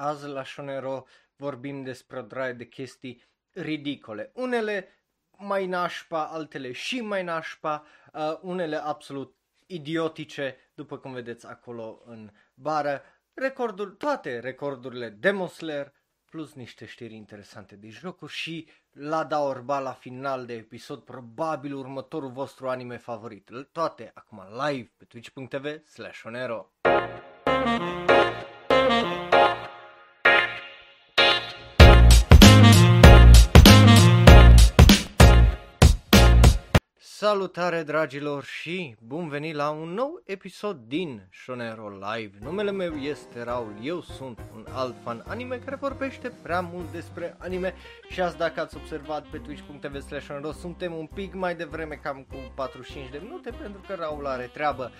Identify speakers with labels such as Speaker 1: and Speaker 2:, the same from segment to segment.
Speaker 1: Azi la Shonero vorbim despre o draie de chestii ridicole. Unele mai nașpa, altele și mai nașpa, uh, unele absolut idiotice, după cum vedeți acolo în bară. Recordul, toate recordurile Demon Slayer, plus niște știri interesante de jocuri și la Daorba la final de episod, probabil următorul vostru anime favorit. Toate acum live pe twitch.tv slash șonero. Salutare dragilor și bun venit la un nou episod din Shonero Live. Numele meu este Raul, eu sunt un alt fan anime care vorbește prea mult despre anime și azi dacă ați observat pe twitch.tv slash suntem un pic mai devreme cam cu 45 de minute pentru că Raul are treabă.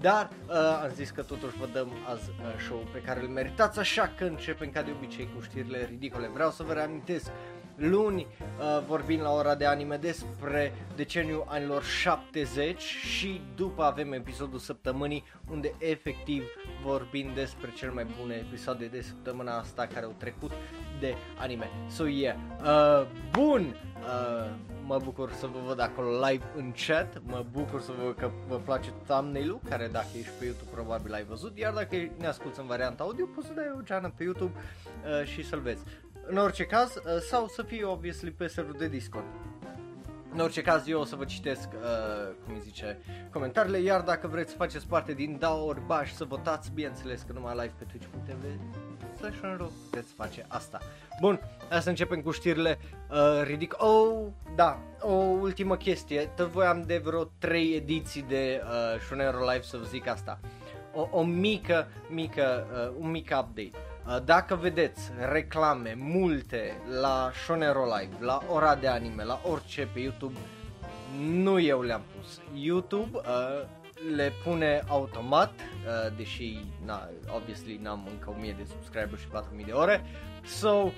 Speaker 1: Dar uh, am zis că totuși vă dăm azi uh, show pe care îl meritați așa că începem ca de obicei cu știrile ridicole. Vreau să vă reamintesc luni uh, vorbim la ora de anime despre deceniul anilor 70 și după avem episodul săptămânii unde efectiv vorbim despre cel mai bune episoade de săptămâna asta care au trecut de anime. So yeah, uh, bun, uh, mă bucur să vă văd acolo live în chat, mă bucur să vă văd că vă place thumbnail-ul, care dacă ești pe YouTube probabil ai văzut, iar dacă ne asculti în varianta audio poți să dai o geană pe YouTube uh, și să-l vezi. În orice caz, uh, sau să fie obviously pe serverul de Discord. În orice caz, eu o să vă citesc, uh, cum îi zice, comentariile, iar dacă vreți să faceți parte din DAO baș să votați, bineînțeles că numai live pe twitch.tv slash puteți face asta. Bun, hai să începem cu știrile uh, ridic... Oh, da, o ultimă chestie, tot voiam de vreo 3 ediții de uh, Shonero Live să vă zic asta. O, o mică, mică, uh, un mic update. Uh, dacă vedeți reclame multe la Shonero Live, la ora de anime, la orice pe YouTube, nu eu le-am pus. YouTube uh, le pune automat, uh, deși, na, obviously n-am încă 1000 de subscriberi și 4000 de ore. So, uh,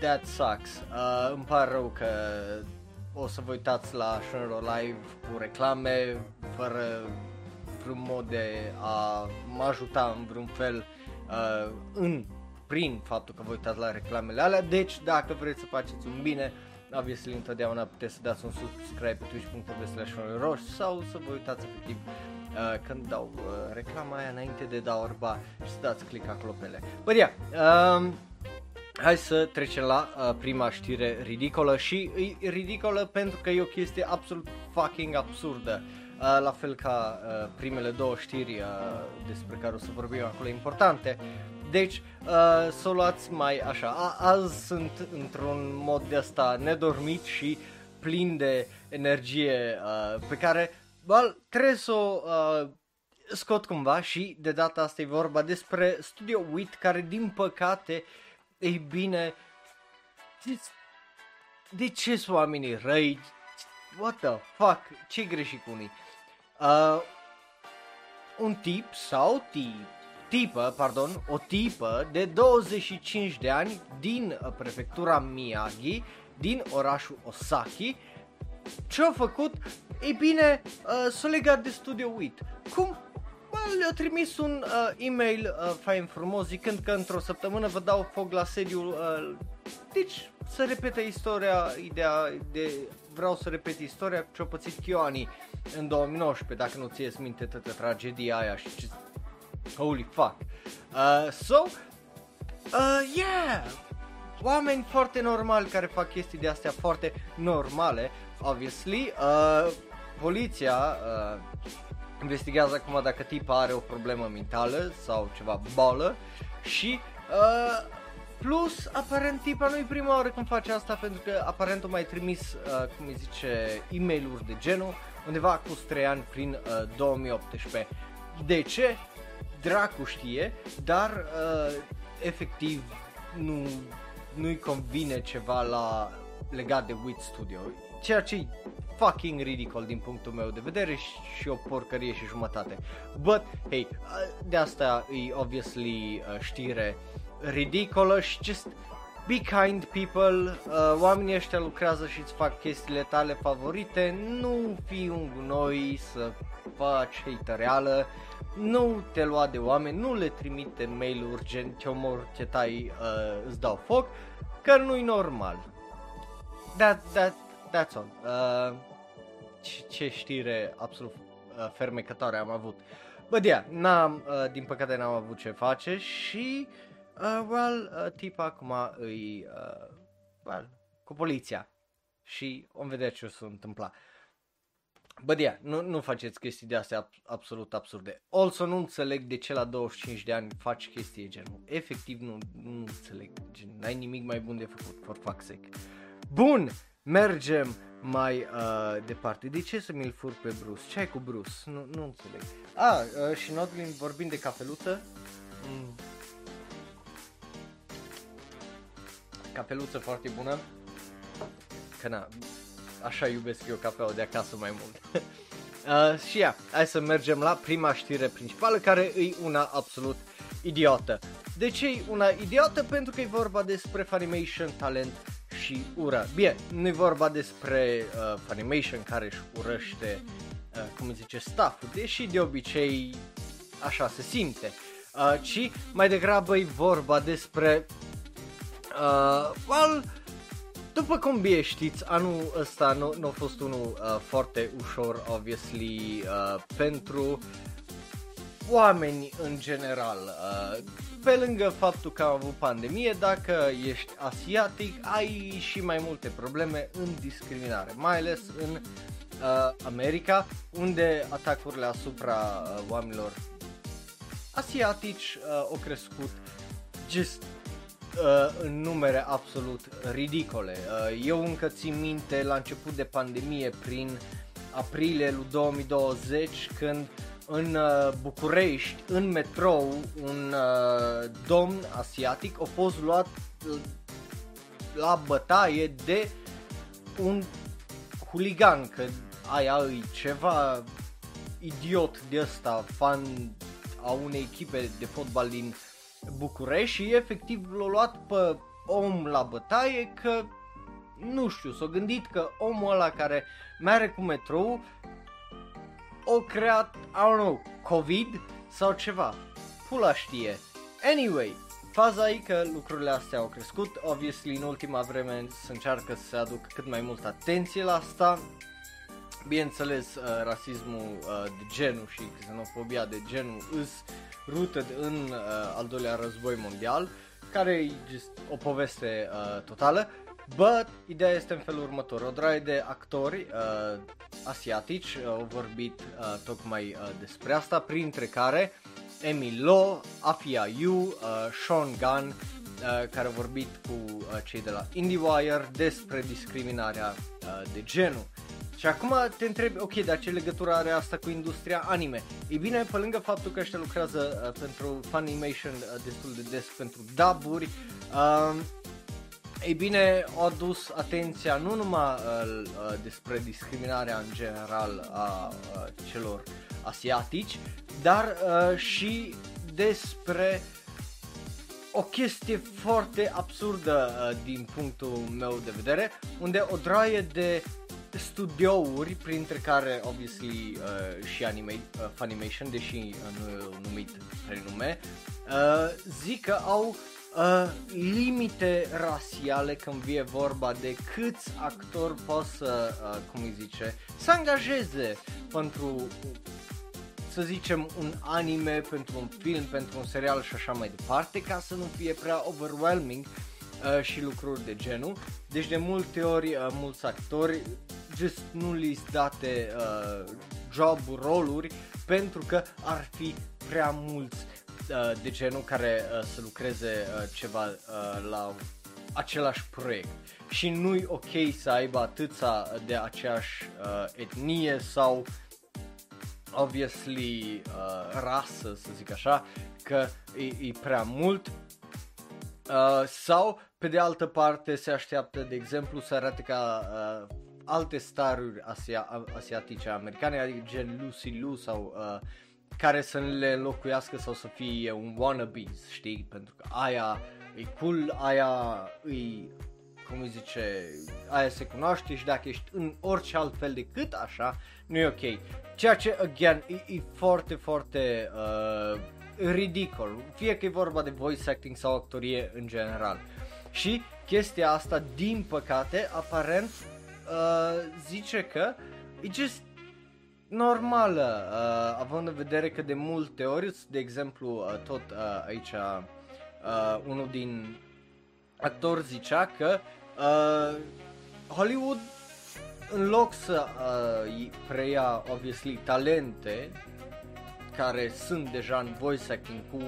Speaker 1: that sucks. Uh, îmi pare rău că o să vă uitați la Shonero Live cu reclame, fără vreun mod de a mă ajuta în vreun fel uh, în prin faptul că vă uitați la reclamele alea, deci dacă vreți să faceți un bine, obviously întotdeauna puteți să dați un subscribe pe twitch.tv slash roș sau să vă uitați efectiv uh, când dau uh, reclama aia înainte de da orba și să dați click acolo pe ele. Bă, yeah, um, Hai să trecem la uh, prima știre ridicolă și e ridicolă pentru că e o chestie absolut fucking absurdă. Uh, Uh, la fel ca uh, primele două știri uh, despre care o să vorbim acolo importante. Deci, uh, să o luați mai așa. A- azi sunt într-un mod de asta nedormit și plin de energie uh, pe care bă, trebuie să o uh, scot cumva și de data asta e vorba despre Studio WIT care din păcate, ei bine, de ce sunt oamenii răi? What the fuck? Ce greșit cu unii? uh, un tip sau tip, tipă, pardon, o tipă de 25 de ani din uh, prefectura Miyagi, din orașul Osaki, ce-a făcut? Ei bine, uh, s-a legat de Studio WIT. Cum? Bă, le-a trimis un uh, e-mail uh, fain frumos zicând că într-o săptămână vă dau foc la sediul uh, deci să repete istoria, ideea de vreau să repet istoria ce-a pățit Kyoani în 2019, dacă nu ți minte toată tragedia aia și ce... Holy fuck. Uh, so, uh, yeah, oameni foarte normali care fac chestii de astea foarte normale, obviously. Uh, poliția uh, investigează acum dacă tipa are o problemă mentală sau ceva bolă și uh, Plus, aparent, tipa nu-i prima oară când face asta pentru că aparent o mai trimis, uh, cum îi zice, e mail de genul undeva cu 3 ani prin uh, 2018. De ce? Dracu știe, dar uh, efectiv nu, nu-i convine ceva la legat de Wit Studio, ceea ce fucking ridicol din punctul meu de vedere și, și o porcărie și jumătate. But, hey, uh, de asta e obviously uh, știre ridicolă și just be kind people, uh, oamenii ăștia lucrează și îți fac chestiile tale favorite, nu fi un gunoi să faci hatereală, nu te lua de oameni, nu le trimite mail urgent, ce omor, ce tai, uh, îți dau foc, că nu-i normal. That, that, that's all. Uh, ce, ce știre absolut uh, fermecătoare am avut. Bă, yeah, n-am, uh, din păcate n-am avut ce face și, uh, well, uh, tipa acum îi, uh, well, cu poliția și om vedea ce o să întâmpla. Bă, yeah, nu, nu faceți chestii de astea absolut absurde. Also nu înțeleg de ce la 25 de ani faci chestii genul. Efectiv nu, nu înțeleg. Gen, n-ai nimic mai bun de făcut, for fuck's sake. Bun, mergem mai uh, departe. De ce să mi-l fur pe Bruce? Ce ai cu Bruce? Nu, nu înțeleg. Ah, uh, și Nodlin vorbind de cafeluță. Mm. Cafeluță foarte bună. Că na, așa iubesc eu cafeaua de acasă mai mult. uh, și ia, hai să mergem la prima știre principală care e una absolut idiotă. De ce e una idiotă? Pentru că e vorba despre Funimation talent și ură. Bine, nu e vorba despre uh, Funimation care își urăște, uh, cum zice, staff deși de obicei așa se simte, uh, ci mai degrabă e vorba despre uh, well, după cum bine știți, anul ăsta nu, nu a fost unul uh, foarte ușor, obviously, uh, pentru oameni în general. Uh, pe lângă faptul că am avut pandemie, dacă ești asiatic, ai și mai multe probleme în discriminare, mai ales în uh, America, unde atacurile asupra uh, oamenilor asiatici uh, au crescut just uh, în numere absolut ridicole. Uh, eu încă țin minte la început de pandemie, prin aprilie lui 2020, când în uh, București, în metrou, un uh, domn asiatic a fost luat uh, la bătaie de un huligan, că aia e ceva idiot de ăsta, fan a unei echipe de fotbal din București și efectiv l-a luat pe om la bătaie că nu știu, s-a gândit că omul ăla care merge cu metrou o creat, I don't know, COVID sau ceva. Pula știe. Anyway, faza e că lucrurile astea au crescut, obviously în ultima vreme se încearcă să se aducă cât mai multă atenție la asta. Bineînțeles, uh, rasismul uh, de genul și xenofobia de genul îs rooted în uh, al doilea război mondial, care e just o poveste uh, totală. But, ideea este în felul următor. O draie de actori uh, asiatici uh, au vorbit uh, tocmai uh, despre asta, printre care Emmy Lo, Afia Yu, uh, Sean Gunn, uh, care au vorbit cu uh, cei de la IndieWire despre discriminarea uh, de genul. Și acum te întrebi, ok, dar ce legătură are asta cu industria anime? Ei bine, pe lângă faptul că ăștia lucrează uh, pentru Funimation uh, destul de des pentru duburi, uh, ei bine, au adus atenția nu numai uh, uh, despre discriminarea în general a uh, celor asiatici, dar uh, și despre o chestie foarte absurdă uh, din punctul meu de vedere, unde o draie de studiouri, printre care, obviously, uh, și anime, uh, Funimation, deși uh, nu e numit prenume, uh, zic că au uh, limite rasiale când vie vorba de câți actori pot să, uh, cum îi zice, să angajeze pentru să zicem un anime, pentru un film, pentru un serial și așa mai departe, ca să nu fie prea overwhelming uh, și lucruri de genul. Deci de multe ori uh, mulți actori just nu li date uh, job roluri pentru că ar fi prea mulți uh, de genul care uh, să lucreze uh, ceva uh, la același proiect. Și nu-i ok să aibă atâția de aceeași uh, etnie sau obviously uh, rasă, să zic așa, că e, e prea mult. Uh, sau pe de altă parte se așteaptă de exemplu să arate ca uh, alte staruri asia- asiatice americane, adică gen Lucy Liu sau uh, care să le înlocuiască sau să fie un wannabe, știi? Pentru că aia e cool, aia e, cum îi zice, aia se cunoaște și dacă ești în orice alt fel decât așa, nu e ok. Ceea ce, again, e, e foarte, foarte uh, ridicol, fie că e vorba de voice acting sau actorie în general. Și chestia asta, din păcate, aparent uh, zice că e just normală, uh, având în vedere că de multe ori, de exemplu, uh, tot uh, aici uh, unul din actori zicea că uh, Hollywood în loc să uh, preia, obviously, talente care sunt deja în voice acting cu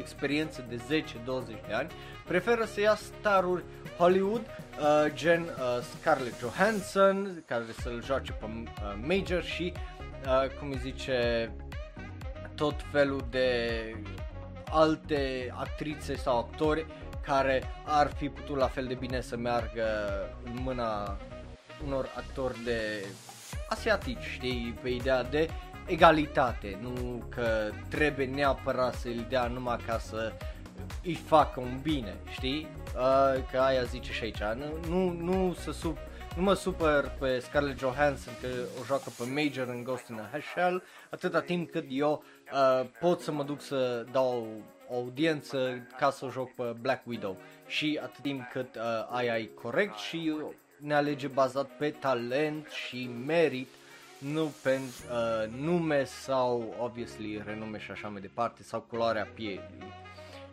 Speaker 1: experiență de 10-20 de ani, preferă să ia staruri Hollywood, uh, gen uh, Scarlett Johansson, care să-l joace pe uh, Major și, uh, cum îi zice, tot felul de alte actrițe sau actori care ar fi putut la fel de bine să meargă în mâna unor actori de asiatici, știi, pe ideea de egalitate, nu că trebuie neapărat să îl dea numai ca să îi facă un bine, știi? Uh, că aia zice și aici, nu, nu, nu, să sub, nu mă supăr pe Scarlett Johansson că o joacă pe Major în Ghost in a Shell, atâta timp cât eu uh, pot să mă duc să dau o audiență ca să o joc pe Black Widow și atât timp cât uh, aia e corect și ne alege bazat pe talent și merit nu pe uh, nume sau, obviously, renume și așa mai departe, sau culoarea pielii.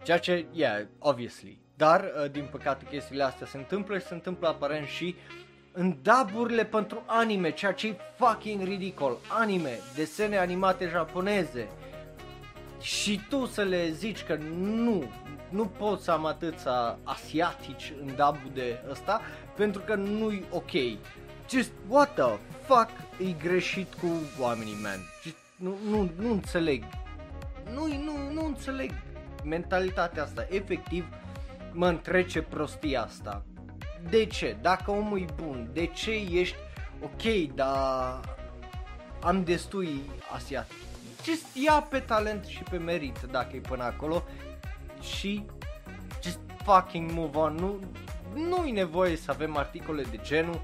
Speaker 1: Ceea ce, yeah, obviously. Dar, uh, din păcate, chestiile astea se întâmplă și se întâmplă aparent și în daburile pentru anime, ceea ce e fucking ridicol. Anime, desene animate japoneze. Și tu să le zici că nu, nu poți să am atâția asiatici în dabul de ăsta, pentru că nu-i ok. Just, what the fuck e greșit cu oamenii, man? Just, nu, nu, nu înțeleg. Nu, nu, nu înțeleg mentalitatea asta. Efectiv, mă întrece prostia asta. De ce? Dacă omul e bun, de ce ești ok, dar am destui asiatic? Just ia pe talent și pe merit dacă e până acolo și just fucking move on. Nu, nu e nevoie să avem articole de genul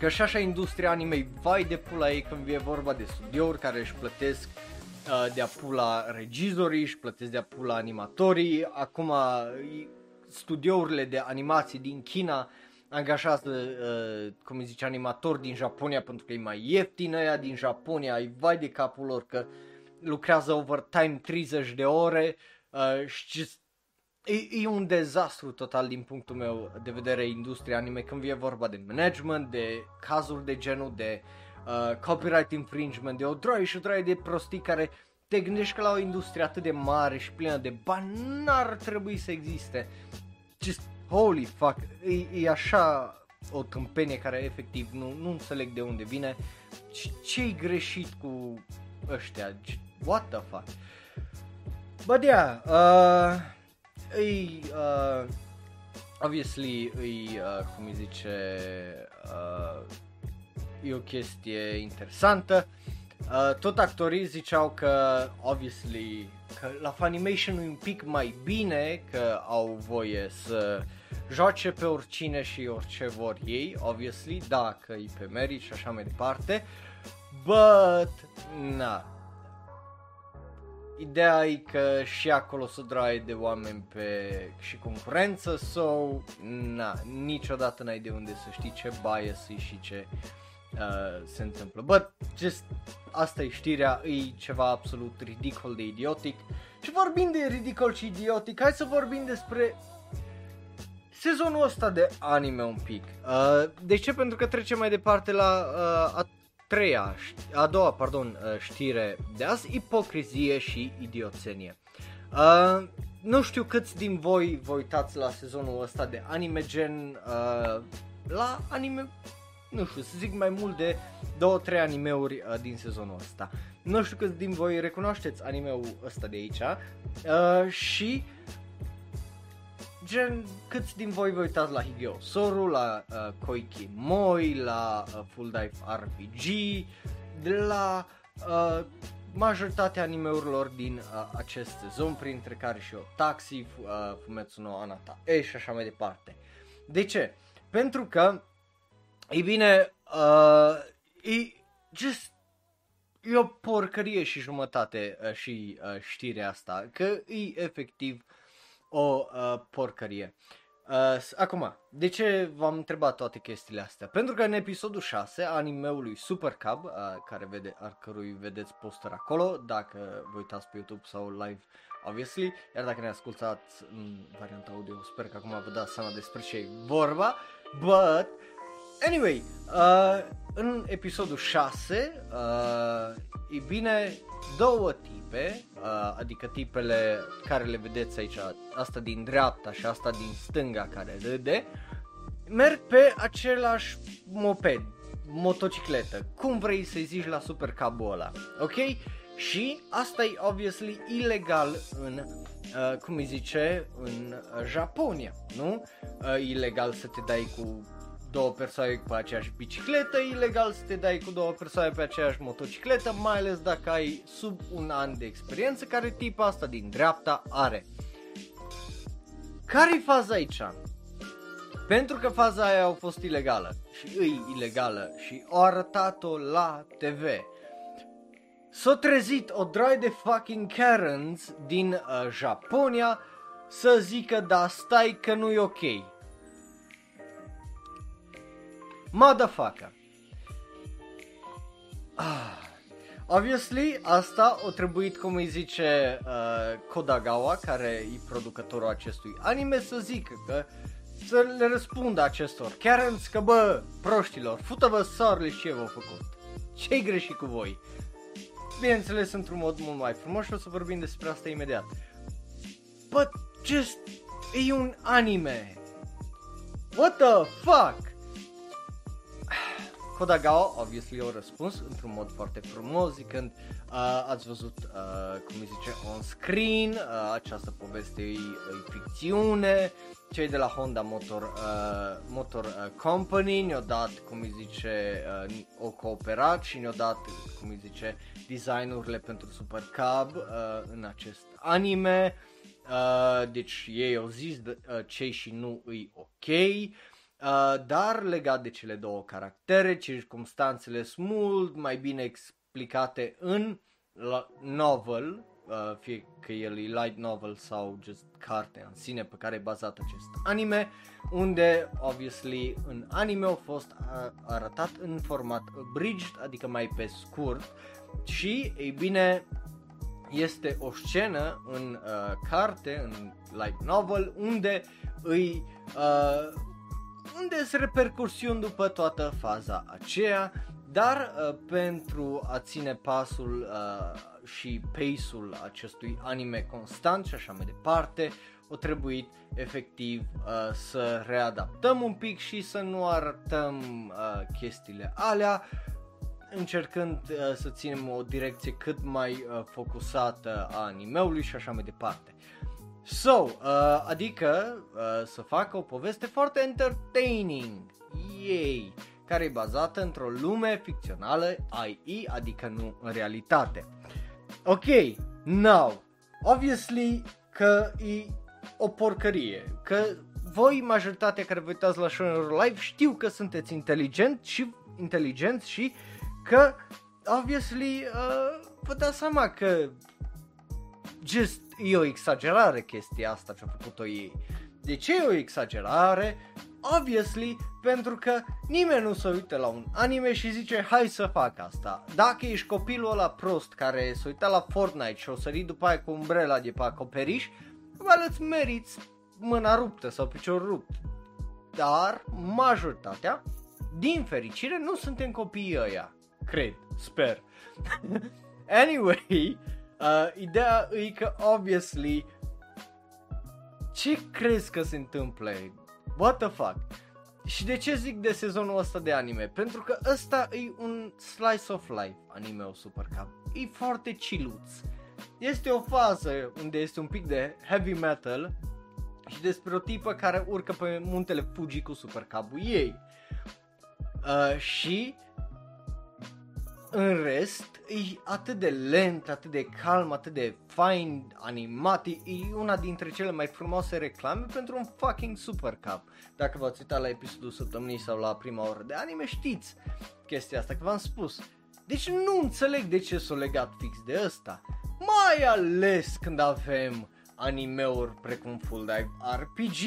Speaker 1: Că și așa industria anime vai de pula ei când e vorba de studiouri care își plătesc uh, de-a pula regizorii, își plătesc de-a pula animatorii, acum studiourile de animații din China angajează, uh, cum îi zice, animatori din Japonia pentru că e mai ieftin aia din Japonia, ai vai de capul lor că lucrează overtime 30 de ore uh, și e, e un dezastru total din punctul meu de vedere industria anime când vine vorba de management, de cazuri de genul de uh, copyright infringement, de o droaie și o droaie de prostii care te gândești că la o industrie atât de mare și plină de bani n-ar trebui să existe. Just holy fuck, e, e așa o tâmpenie care efectiv nu, nu înțeleg de unde vine. Ce-i greșit cu ăștia? What the fuck? But yeah, uh, îi, uh, obviously, îi, uh, cum îi zice, uh, e o chestie interesantă. Uh, tot actorii ziceau că, obviously, că la Funimation e un pic mai bine că au voie să joace pe oricine și orice vor ei, obviously, dacă e pe merit și așa mai departe. But, na, Ideea e că și acolo se draie de oameni pe și concurență, so, na, niciodată n-ai de unde să știi ce bias e și ce uh, se întâmplă. But, just, asta e știrea, e ceva absolut ridicol de idiotic. Și vorbind de ridicol și idiotic, hai să vorbim despre sezonul ăsta de anime un pic. Uh, de ce? Pentru că trecem mai departe la uh, treia, a doua, pardon, uh, știre de azi, ipocrizie și idioțenie. Uh, nu știu câți din voi vă uitați la sezonul ăsta de anime gen, uh, la anime, nu știu, să zic mai mult de 2-3 animeuri uh, din sezonul ăsta. Nu știu câți din voi recunoașteți animeul ăsta de aici uh, și gen, câți din voi vă uitați la Higeo Soru, la uh, Koiki Moi, la uh, Full Dive RPG, de la uh, majoritatea animeurilor din uh, acest sezon, printre care și o Taxi, uh, Fumetsu no Anata E și așa mai departe. De ce? Pentru că, ei bine, uh, e just e o porcărie și jumătate uh, și uh, știrea asta, că e efectiv o uh, porcărie. Uh, acum, de ce v-am întrebat toate chestiile astea? Pentru că în episodul 6 a animeului Super Cub, uh, care vede, al cărui vedeți poster acolo, dacă vă uitați pe YouTube sau live, obviously, iar dacă ne ascultați în varianta audio, sper că acum vă dați seama despre ce e vorba, but, anyway, uh, în episodul 6, uh, e bine, două tipe, uh, adică tipele care le vedeți aici, asta din dreapta și asta din stânga care râde, merg pe același moped, motocicletă, cum vrei să-i zici la super cabul ăla, ok? Și asta e obviously ilegal în, uh, cum îi zice, în uh, Japonia, nu? Uh, ilegal să te dai cu două persoane pe aceeași bicicletă, ilegal să te dai cu două persoane pe aceeași motocicletă, mai ales dacă ai sub un an de experiență, care tipul asta din dreapta are. Care-i faza aici? Pentru că faza aia a fost ilegală și îi ilegală și au arătat-o la TV. S-a trezit o droi de fucking Karens din uh, Japonia să zică da stai că nu e ok. Motherfucker. Ah. Obviously, asta o trebuit, cum îi zice uh, Kodagawa, care e producătorul acestui anime, să zică că să le răspundă acestor chiar că bă, proștilor, fută-vă soarele și ce v-au făcut. Ce-i greșit cu voi? Bineînțeles, într-un mod mult mai frumos și o să vorbim despre asta imediat. But just, e un anime. What the fuck? Kodagawa, obviously, au răspuns într-un mod foarte frumos, zicând uh, ați văzut, uh, cum îi zice, on screen, uh, această poveste e, e ficțiune, cei de la Honda Motor, uh, Motor uh, Company ne-au dat, cum îi zice, uh, o cooperat și ne-au dat, cum îi zice, designurile pentru Super Cub uh, în acest anime. Uh, deci ei au zis de, uh, ce și nu îi ok. Uh, dar legat de cele două caractere, circumstanțele sunt mult mai bine explicate în novel, uh, fie că el e light novel sau just carte în sine pe care e bazat acest anime, unde, obviously, în anime a fost uh, arătat în format abridged, adică mai pe scurt, și, ei bine, este o scenă în uh, carte, în light novel, unde îi uh, unde se repercursiuni după toată faza aceea, dar uh, pentru a ține pasul uh, și pace-ul acestui anime constant și așa mai departe, o trebuit efectiv uh, să readaptăm un pic și să nu arătăm uh, chestiile alea, încercând uh, să ținem o direcție cât mai uh, focusată a animeului și așa mai departe. So, uh, adică uh, să facă o poveste foarte entertaining, yay, care e bazată într-o lume ficțională, i.e., adică nu în realitate. Ok, now, obviously că e o porcărie, că voi, majoritatea care vă uitați la show live, știu că sunteți inteligent și inteligenți și că, obviously, uh, vă dați seama că just e o exagerare chestia asta ce a făcut-o ei. De ce e o exagerare? Obviously, pentru că nimeni nu se uită la un anime și zice hai să fac asta. Dacă ești copilul ăla prost care se uită la Fortnite și o sări după aia cu umbrela de pe acoperiș, well, îți meriți mâna ruptă sau picior rupt. Dar majoritatea, din fericire, nu suntem copiii ăia. Cred, sper. anyway, Uh, ideea e că, obviously, ce crezi că se întâmplă? What the fuck? Și de ce zic de sezonul ăsta de anime? Pentru că ăsta e un slice of life anime-ul Super Cup. E foarte chiluț. Este o fază unde este un pic de heavy metal și despre o tipă care urcă pe muntele Fuji cu Super cup ei. Uh, și în rest, e atât de lent, atât de calm, atât de fine animat, e una dintre cele mai frumoase reclame pentru un fucking Super Cup. Dacă v-ați uitat la episodul săptămânii sau la prima oră de anime, știți chestia asta, că v-am spus. Deci nu înțeleg de ce s-o legat fix de ăsta. Mai ales când avem animeuri precum Full Dive RPG,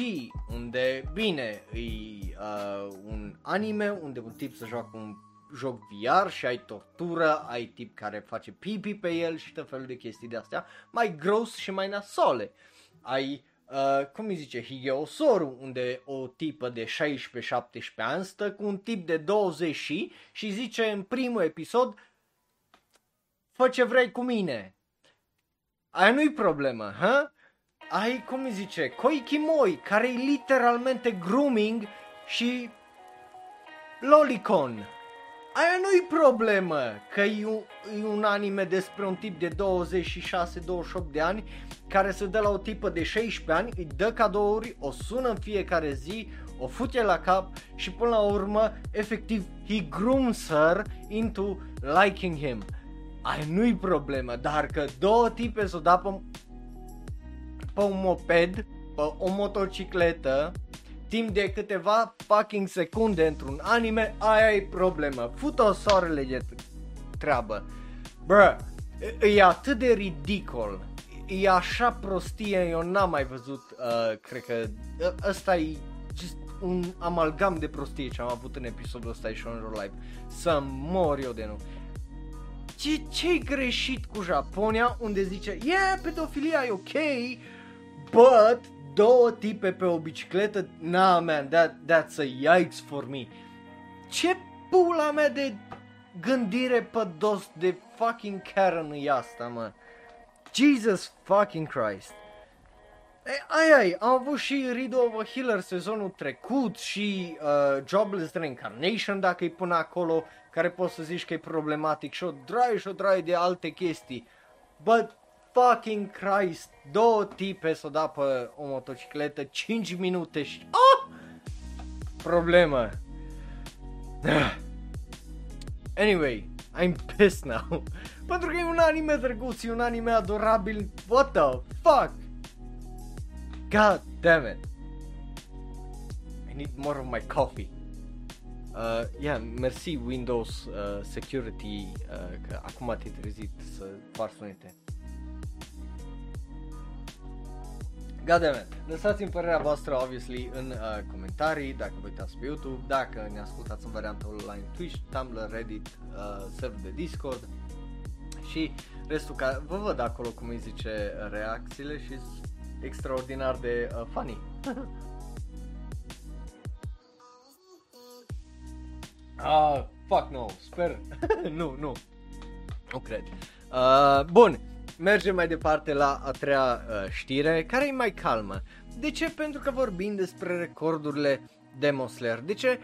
Speaker 1: unde, bine, e uh, un anime unde un tip să joacă un joc VR și ai tortură, ai tip care face pipi pe el și tot felul de chestii de astea, mai gross și mai nasole. Ai, uh, cum îi zice, Higeo Soru, unde o tipă de 16-17 ani stă cu un tip de 20 și, și zice în primul episod, fă ce vrei cu mine. Aia nu-i problemă, ha? Ai, cum îi zice, Koikimoi, care e literalmente grooming și lolicon. Aia nu-i problemă, că e un, e un anime despre un tip de 26-28 de ani care se dă la o tipă de 16 ani, îi dă cadouri, o sună în fiecare zi, o fute la cap și până la urmă, efectiv, he grooms her into liking him. Aia nu-i problemă, dar că două tipe s-o da pe, pe un moped, pe o motocicletă, timp de câteva fucking secunde într-un anime, aia e problemă. Fut-o soarele de treabă. Bă, e atât de ridicol. E așa prostie, eu n-am mai văzut, uh, cred că ă, ăsta e just un amalgam de prostie ce am avut în episodul ăsta de Shonen Live. Să mor eu de nu. Ce, ce greșit cu Japonia unde zice, yeah, pedofilia e ok, but două tipe pe o bicicletă, nah man, that, that's a yikes for me. Ce pula mea de gândire pe dos de fucking Karen e asta, mă? Jesus fucking Christ. Ai, ai, am avut și Read of a Healer sezonul trecut și uh, Jobless Reincarnation dacă îi până acolo, care poți să zici că e problematic și o draie și o draie de alte chestii. But fucking Christ, două tipe s-o da pe o motocicletă, 5 minute și... Oh! Problemă. Anyway, I'm pissed now. Pentru că e un anime drăguț, e un anime adorabil. What the fuck? God damn it. I need more of my coffee. Uh, yeah, mersi Windows uh, Security uh, că acum te-ai trezit să faci sunete. Goddammit, lăsați-mi părerea voastră, obviously, în uh, comentarii, dacă vă uitați pe YouTube, dacă ne ascultați în varianta online Twitch, Tumblr, Reddit, uh, server de Discord și restul, ca vă văd acolo cum îi zice reacțiile și extraordinar de uh, funny. ah, fuck no, sper, nu, nu, nu cred. Uh, bun, Mergem mai departe la a treia uh, știre, care e mai calmă. De ce? Pentru că vorbim despre recordurile Demon Slayer. De ce?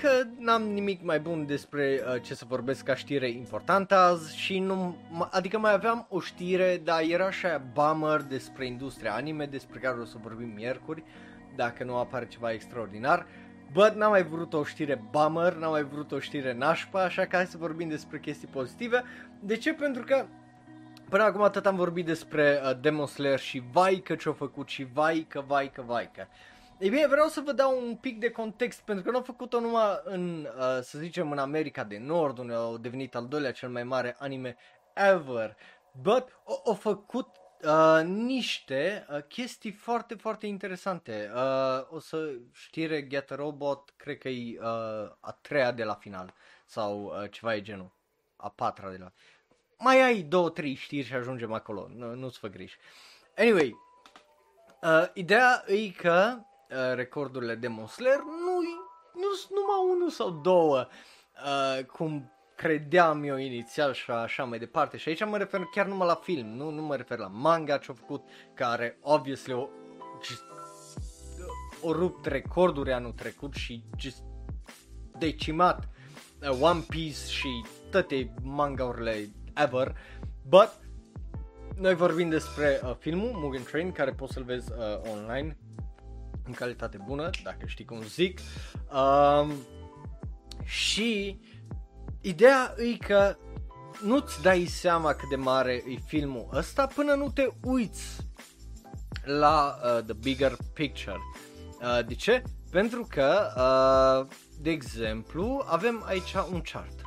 Speaker 1: Că n-am nimic mai bun despre uh, ce să vorbesc ca știre importantă azi și nu, adică mai aveam o știre, dar era așa bummer despre industria anime, despre care o să vorbim miercuri, dacă nu apare ceva extraordinar. But n-am mai vrut o știre bummer, n-am mai vrut o știre nașpa, așa că hai să vorbim despre chestii pozitive. De ce? Pentru că Până acum atât am vorbit despre uh, Demon Slayer și vai că ce-a făcut și vai că, vai că, vai că. Ei bine, vreau să vă dau un pic de context, pentru că nu a făcut-o numai în, uh, să zicem, în America de Nord, unde a devenit al doilea cel mai mare anime ever, but a, a făcut uh, niște uh, chestii foarte, foarte interesante. Uh, o să știre Get a Robot, cred că e uh, a treia de la final, sau uh, ceva e genul, a patra de la final mai ai două, trei știri și ajungem acolo, nu, nu-ți fă griji. Anyway, uh, ideea e că uh, recordurile de Mosler nu nu sunt numai unul sau două, uh, cum credeam eu inițial și așa mai departe. Și aici mă refer chiar numai la film, nu, nu mă refer la manga ce-a făcut, care obviously o, just, o rupt recorduri anul trecut și just decimat uh, One Piece și toate mangaurile ever, but noi vorbim despre uh, filmul Mugen Train, care poți să-l vezi uh, online în calitate bună, dacă știi cum zic. Um, și ideea e că nu-ți dai seama cât de mare e filmul ăsta până nu te uiți la uh, The Bigger Picture. Uh, de ce? Pentru că, uh, de exemplu, avem aici un chart.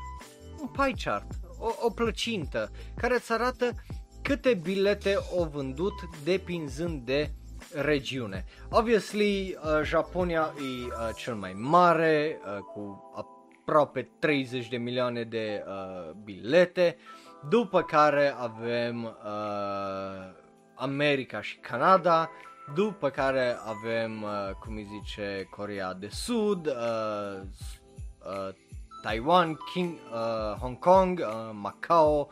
Speaker 1: Un pie chart o, o plăcintă care îți arată câte bilete au vândut depinzând de regiune. Obviously, uh, Japonia e uh, cel mai mare, uh, cu aproape 30 de milioane de uh, bilete, după care avem uh, America și Canada, după care avem, uh, cum îi zice, Corea de Sud, uh, uh, Taiwan, King, uh, Hong Kong, uh, Macau,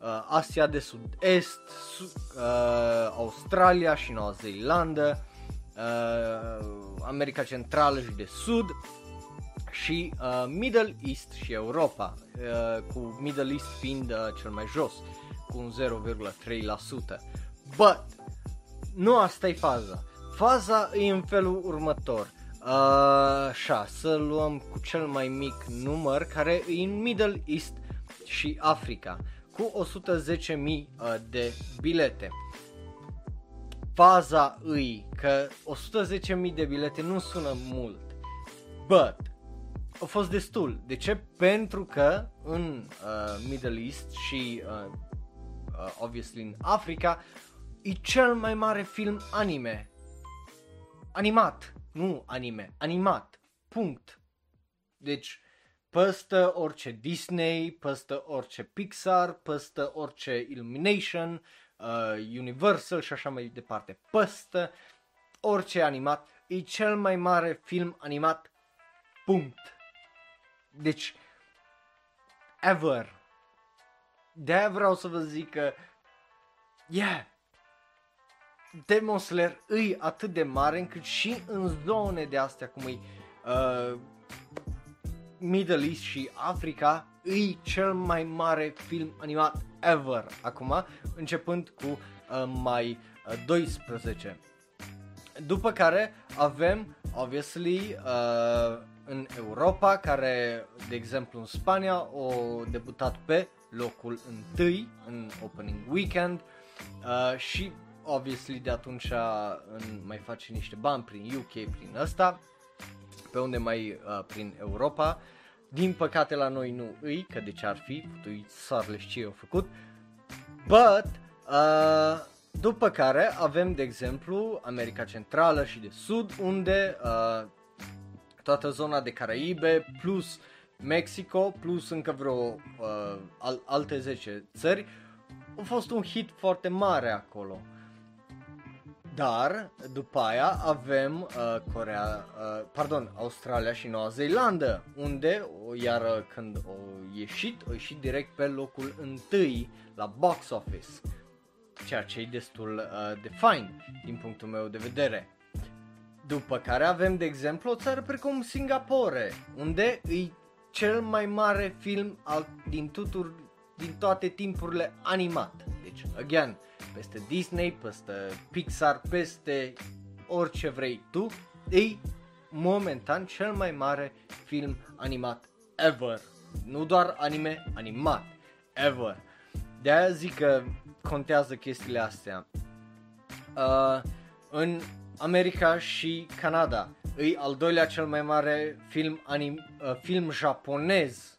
Speaker 1: uh, Asia de Sud-Est, su- uh, Australia și Noua Zeelandă, uh, America Centrală și de Sud și uh, Middle East și Europa, uh, cu Middle East fiind uh, cel mai jos, cu un 0,3%. But, nu asta e faza. Faza e în felul următor. Uh, așa, să luăm cu cel mai mic număr care e în Middle East și Africa cu 110.000 uh, de bilete. Faza îi că 110.000 de bilete nu sună mult, but a fost destul. De ce? Pentru că în uh, Middle East și uh, uh, obviously în Africa e cel mai mare film anime. Animat, nu anime, animat. Punct. Deci, păstă orice Disney, păstă orice Pixar, păstă orice Illumination, uh, Universal și așa mai departe. Păstă orice animat. E cel mai mare film animat. Punct. Deci, ever. De-aia vreau să vă zic că, yeah, Demon Slayer îi atât de mare încât și în zone de astea cum e uh, Middle East și Africa îi cel mai mare film animat ever acum, începând cu uh, mai uh, 12. După care avem, obviously, uh, în Europa, care, de exemplu, în Spania, au debutat pe locul întâi în opening weekend uh, și obviously de atunci în, mai face niște bani prin UK, prin ăsta, pe unde mai uh, prin Europa. Din păcate la noi nu îi, că de ce ar fi, tu soarele și ce au făcut. But, uh, după care avem, de exemplu, America Centrală și de Sud, unde uh, toată zona de Caraibe, plus Mexico, plus încă vreo uh, al- alte 10 țări, a fost un hit foarte mare acolo. Dar, după aia, avem uh, Corea, uh, pardon, Australia și Noua Zeelandă, unde, iar uh, când au ieșit, au ieșit direct pe locul întâi la box office, ceea ce e destul uh, de fain din punctul meu de vedere. După care avem, de exemplu, o țară precum Singapore, unde e cel mai mare film al, din, tutur, din toate timpurile animat. Deci, again, peste Disney, peste Pixar, peste orice vrei tu, e momentan cel mai mare film animat ever. Nu doar anime, animat. Ever. De aia zic că contează chestiile astea. Uh, în America și Canada e al doilea cel mai mare film, anim, uh, film japonez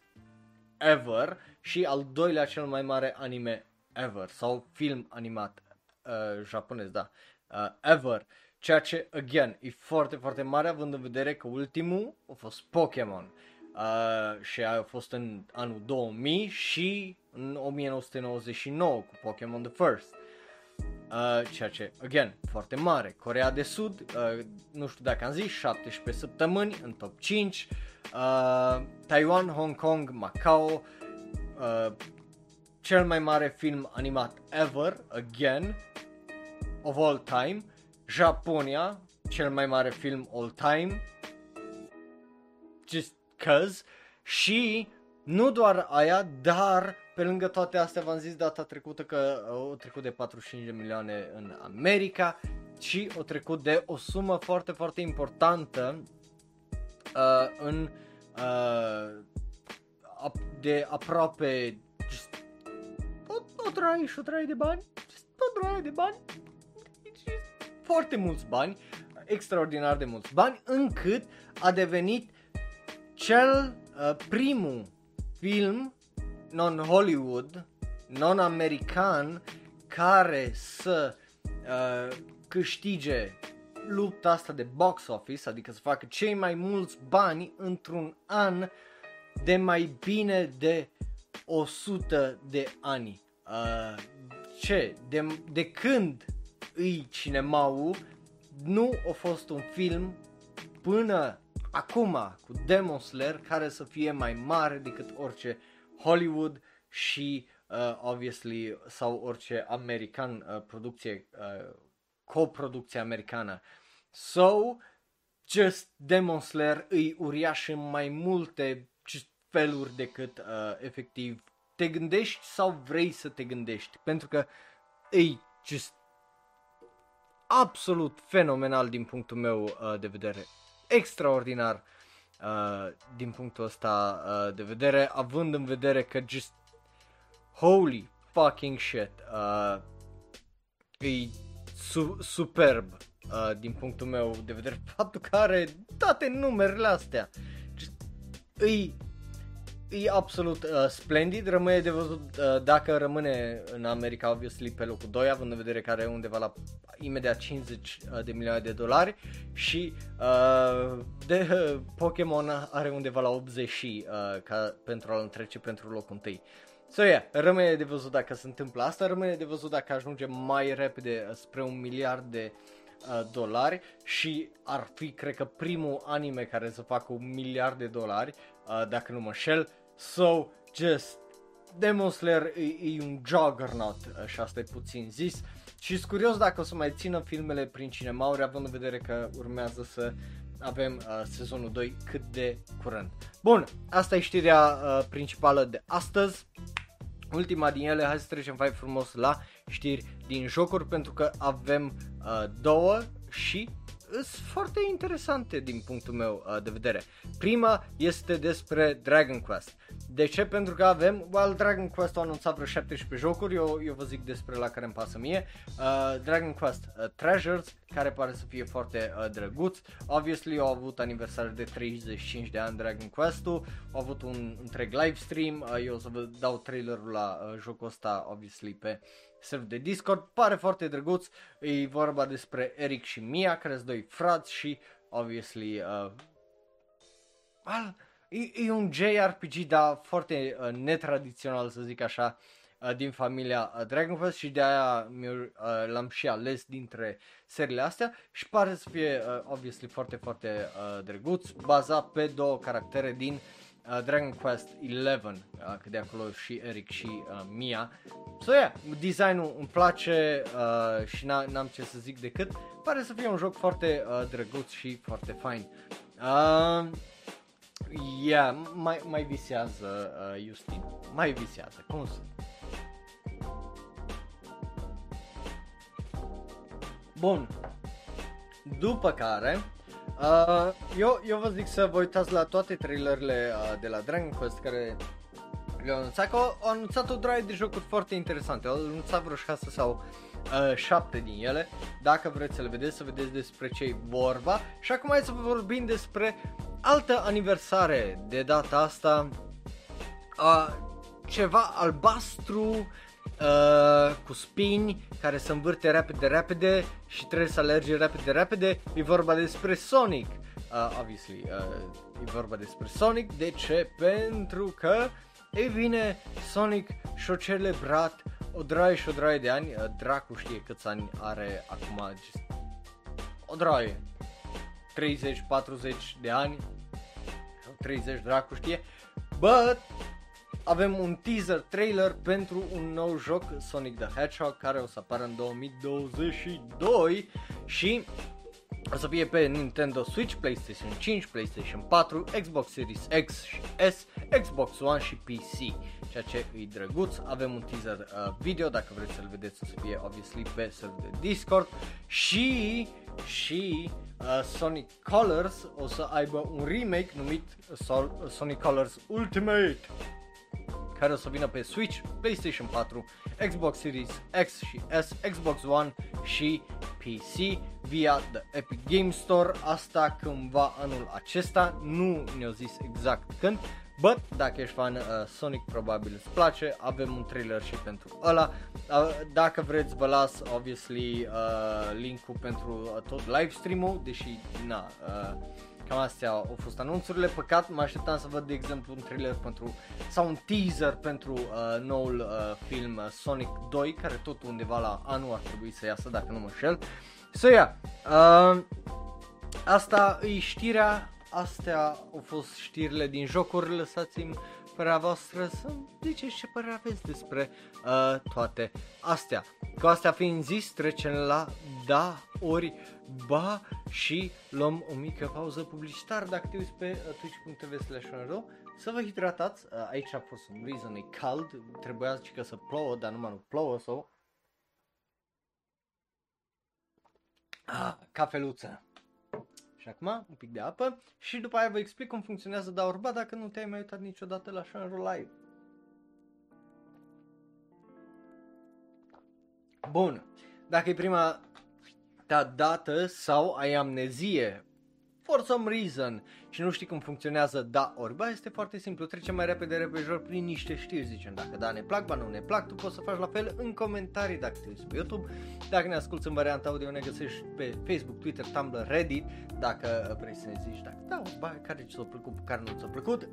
Speaker 1: ever și al doilea cel mai mare anime ever sau film animat uh, japonez, da, uh, ever. Ceea ce, again, e foarte, foarte mare având în vedere că ultimul a fost Pokémon uh, și a fost în anul 2000 și în 1999 cu Pokémon The First. Uh, ceea ce, again, foarte mare. Corea de Sud, uh, nu știu dacă am zis, 17 săptămâni în top 5. Uh, Taiwan, Hong Kong, Macau, uh, cel mai mare film animat ever, again, of all time. Japonia, cel mai mare film all time. Just cause. Și nu doar aia, dar pe lângă toate astea v-am zis data trecută că au trecut de 45 de milioane în America și au trecut de o sumă foarte, foarte importantă uh, în uh, de aproape just, o, o draie și o draie de bani, just, o draie de bani, just, foarte mulți bani, extraordinar de mulți bani, încât a devenit cel uh, primul film non-Hollywood, non-american, care să uh, câștige lupta asta de box office, adică să facă cei mai mulți bani într-un an de mai bine de 100 de ani. Uh, ce? De, de când îi cinemaul nu a fost un film până acum cu Demon Slayer care să fie mai mare decât orice Hollywood și uh, obviously sau orice american uh, producție uh, coproducție americană. So, just Demon Slayer îi uriaș în mai multe feluri decât uh, efectiv te gândești sau vrei să te gândești. Pentru că îi just absolut fenomenal din punctul meu uh, de vedere. Extraordinar uh, din punctul ăsta uh, de vedere, având în vedere că just holy fucking shit uh, e su- superb uh, din punctul meu de vedere faptul că are toate numerele astea. Just, îi e absolut uh, splendid, rămâne de văzut uh, dacă rămâne în America, obviously, pe locul 2, având în vedere că are undeva la imediat 50 uh, de milioane de dolari și uh, de uh, Pokémon are undeva la 80 și uh, ca pentru a-l întrece pentru locul 1. So, yeah, rămâne de văzut dacă se întâmplă asta, rămâne de văzut dacă ajunge mai repede spre un miliard de uh, dolari și ar fi, cred că, primul anime care să facă un miliard de dolari, uh, dacă nu mă șel, So, just, Demon Slayer e, e un juggernaut, și asta e puțin zis. Și sunt curios dacă o să mai țină filmele prin cinemauri, având în vedere că urmează să avem uh, sezonul 2 cât de curând. Bun, asta e știrea uh, principală de astăzi. Ultima din ele, hai să trecem mai frumos la știri din jocuri pentru că avem uh, două și sunt foarte interesante din punctul meu uh, de vedere. Prima este despre Dragon Quest. De ce? Pentru că avem, well, Dragon Quest a anunțat vreo 17 jocuri, eu, eu vă zic despre la care îmi pasă mie. Uh, Dragon Quest uh, Treasures, care pare să fie foarte uh, drăguț. Obviously au avut aniversare de 35 de ani Dragon Quest-ul, au avut un întreg live stream, uh, eu o să vă dau trailerul la uh, jocul ăsta, obviously, pe server de Discord, pare foarte drăguț, e vorba despre Eric și Mia, care sunt doi frați și, obviously, uh, well, e, e un JRPG, dar foarte uh, netradițional, să zic așa, uh, din familia uh, Dragon Quest și de aia uh, l-am și ales dintre seriile astea și pare să fie, uh, obviously, foarte, foarte uh, drăguț, bazat pe două caractere din uh, Dragon Quest 11, uh, că de acolo și Eric și uh, Mia. So, yeah, designul îmi place uh, și n-am ce să zic decât, pare să fie un joc foarte uh, drăguț și foarte fain. Uh, Yeah, mai, mai visează uh, Justin. Mai visează, cum să... Bun. După care, uh, eu, eu vă zic să vă uitați la toate trailerele uh, de la Dragon Quest care le-au anunțat, că au, au anunțat o draie de jocuri foarte interesante, au anunțat vreo 6 sau uh, 7 din ele, dacă vreți să le vedeți, să vedeți despre ce vorba. Și acum hai să vă vorbim despre altă aniversare de data asta, uh, ceva albastru uh, cu spini care se învârte repede, repede și trebuie să alerge repede, repede. E vorba despre Sonic. Uh, obviously, uh, e vorba despre Sonic. De ce? Pentru că, e bine, Sonic și-a celebrat o draie și o draie de ani. Uh, dracu știe câți ani are acum. Just... O draie. 30-40 de ani, 30 dracu știe, but avem un teaser trailer pentru un nou joc Sonic the Hedgehog care o să apară în 2022 și o să fie pe Nintendo Switch, PlayStation 5, PlayStation 4, Xbox Series X și S, Xbox One și PC, ceea ce e drăguț. Avem un teaser uh, video, dacă vreți să-l vedeți o să fie obviously pe server de Discord și și uh, Sonic Colors o să aibă un remake numit Sol- Sonic Colors Ultimate care o să vină pe Switch, PlayStation 4, Xbox Series X și S, Xbox One și PC via The Epic Game Store, asta cândva anul acesta, nu ne-au zis exact când, But, dacă ești fan uh, Sonic, probabil îți place, avem un trailer și pentru ăla. Uh, dacă vreți, vă las, obviously, uh, link-ul pentru uh, tot live stream-ul, deși, na, uh, Cam astea au fost anunțurile, păcat mă așteptam să văd de exemplu un trailer pentru sau un teaser pentru uh, noul uh, film uh, Sonic 2 care tot undeva la anul ar trebui să iasă dacă nu mă șel. So yeah, uh, asta e știrea, astea au fost știrile din jocuri, lăsați-mi părerea voastră să ziceți ce părere aveți despre uh, toate astea. Cu astea fiind zis, trecem la da ori ba și luăm o mică pauză publicitară dacă te uiți pe uh, twitch.tv slash să vă hidratați, uh, aici a fost un reason, e cald, trebuia că să plouă, dar numai nu plouă, so... Ah, cafeluță. Și acum un pic de apă și după aia vă explic cum funcționează da urba dacă nu te-ai mai uitat niciodată la Shanro Live. Bun, dacă e prima ta dată sau ai amnezie for some reason. Și nu știi cum funcționează da ori ba, este foarte simplu, trecem mai repede repejor prin niște știri, zicem dacă da ne plac, ba nu ne plac, tu poți să faci la fel în comentarii dacă te uiți pe YouTube, dacă ne asculti în varianta audio ne găsești pe Facebook, Twitter, Tumblr, Reddit, dacă vrei să ne zici dacă da ori ba, care ți-a plăcut, care nu ți-a plăcut,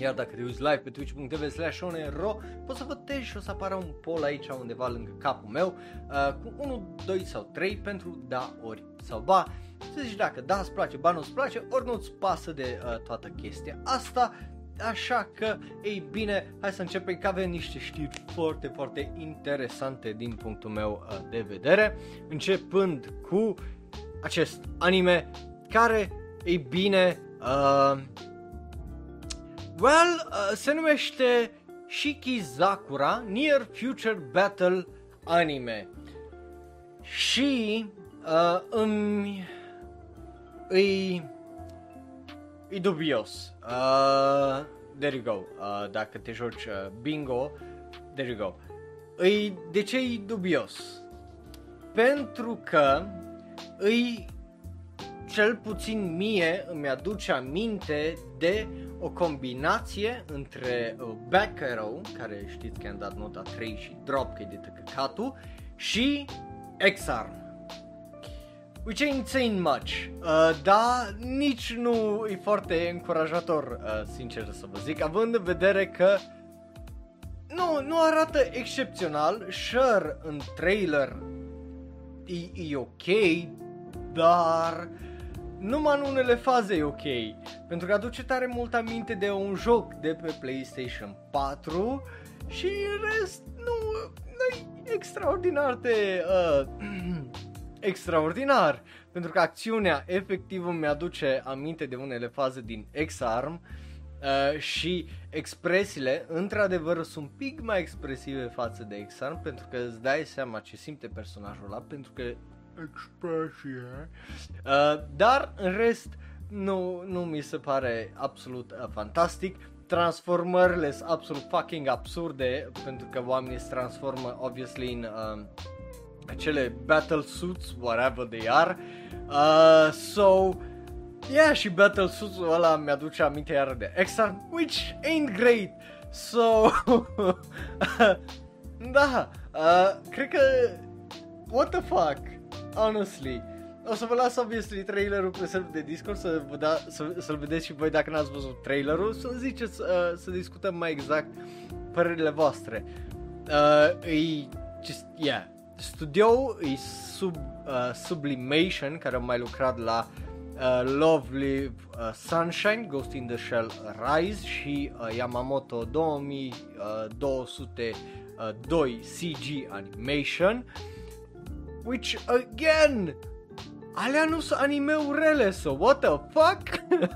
Speaker 1: iar dacă te uiți live pe twitch.tv slash ro, poți să votezi și o să apară un poll aici undeva lângă capul meu uh, cu 1, 2 sau 3 pentru da ori sau ba să zici dacă da îți place, ba nu îți place, ori nu îți pasă de uh, toată chestia asta. Așa că, ei bine, hai să începem că avem niște știri foarte, foarte interesante din punctul meu uh, de vedere. Începând cu acest anime care, ei bine, uh, well, uh, se numește Shikizakura Near Future Battle Anime. Și uh, îmi îi, e dubios. Uh, there you go. Uh, dacă te joci uh, bingo, there you go. Îi, de ce e dubios? Pentru că îi cel puțin mie îmi aduce aminte de o combinație între uh, Back Arrow, care știți că am dat nota 3 și Drop, că e de tăcăcatul, și X-Arm which ain't saying much. Uh, da, nici nu e foarte încurajator, uh, sincer să vă zic, având în vedere că nu, nu arată excepțional, sure, în trailer e, e ok, dar numai în unele faze e ok, pentru că aduce tare mult aminte de un joc de pe PlayStation 4 și în rest nu, nu e extraordinar de uh, extraordinar, pentru că acțiunea efectiv îmi aduce aminte de unele faze din X-Arm uh, și expresiile într-adevăr sunt un pic mai expresive față de X-Arm pentru că îți dai seama ce simte personajul ăla pentru că expresie. Uh, dar în rest nu, nu mi se pare absolut uh, fantastic. Transformările sunt absolut fucking absurde pentru că oamenii se transformă obviously în uh, acele battle suits, whatever they are. Uh, so, yeah, și battle suits-ul ăla mi-aduce aminte iar de Exarm, which ain't great. So, da, uh, cred că, what the fuck, honestly. O să vă las obviously trailerul pe server de Discord să vă da, să, să-l vedeți și voi dacă n-ați văzut trailerul, să ziceți, uh, să discutăm mai exact părerile voastre. Uh, e just, yeah, Studio e sub, uh, Sublimation, care a mai lucrat la uh, Lovely uh, Sunshine, Ghost in the Shell Rise și uh, Yamamoto 2202 uh, CG Animation, which again, alea nu sunt anime-uri rele, so what the fuck?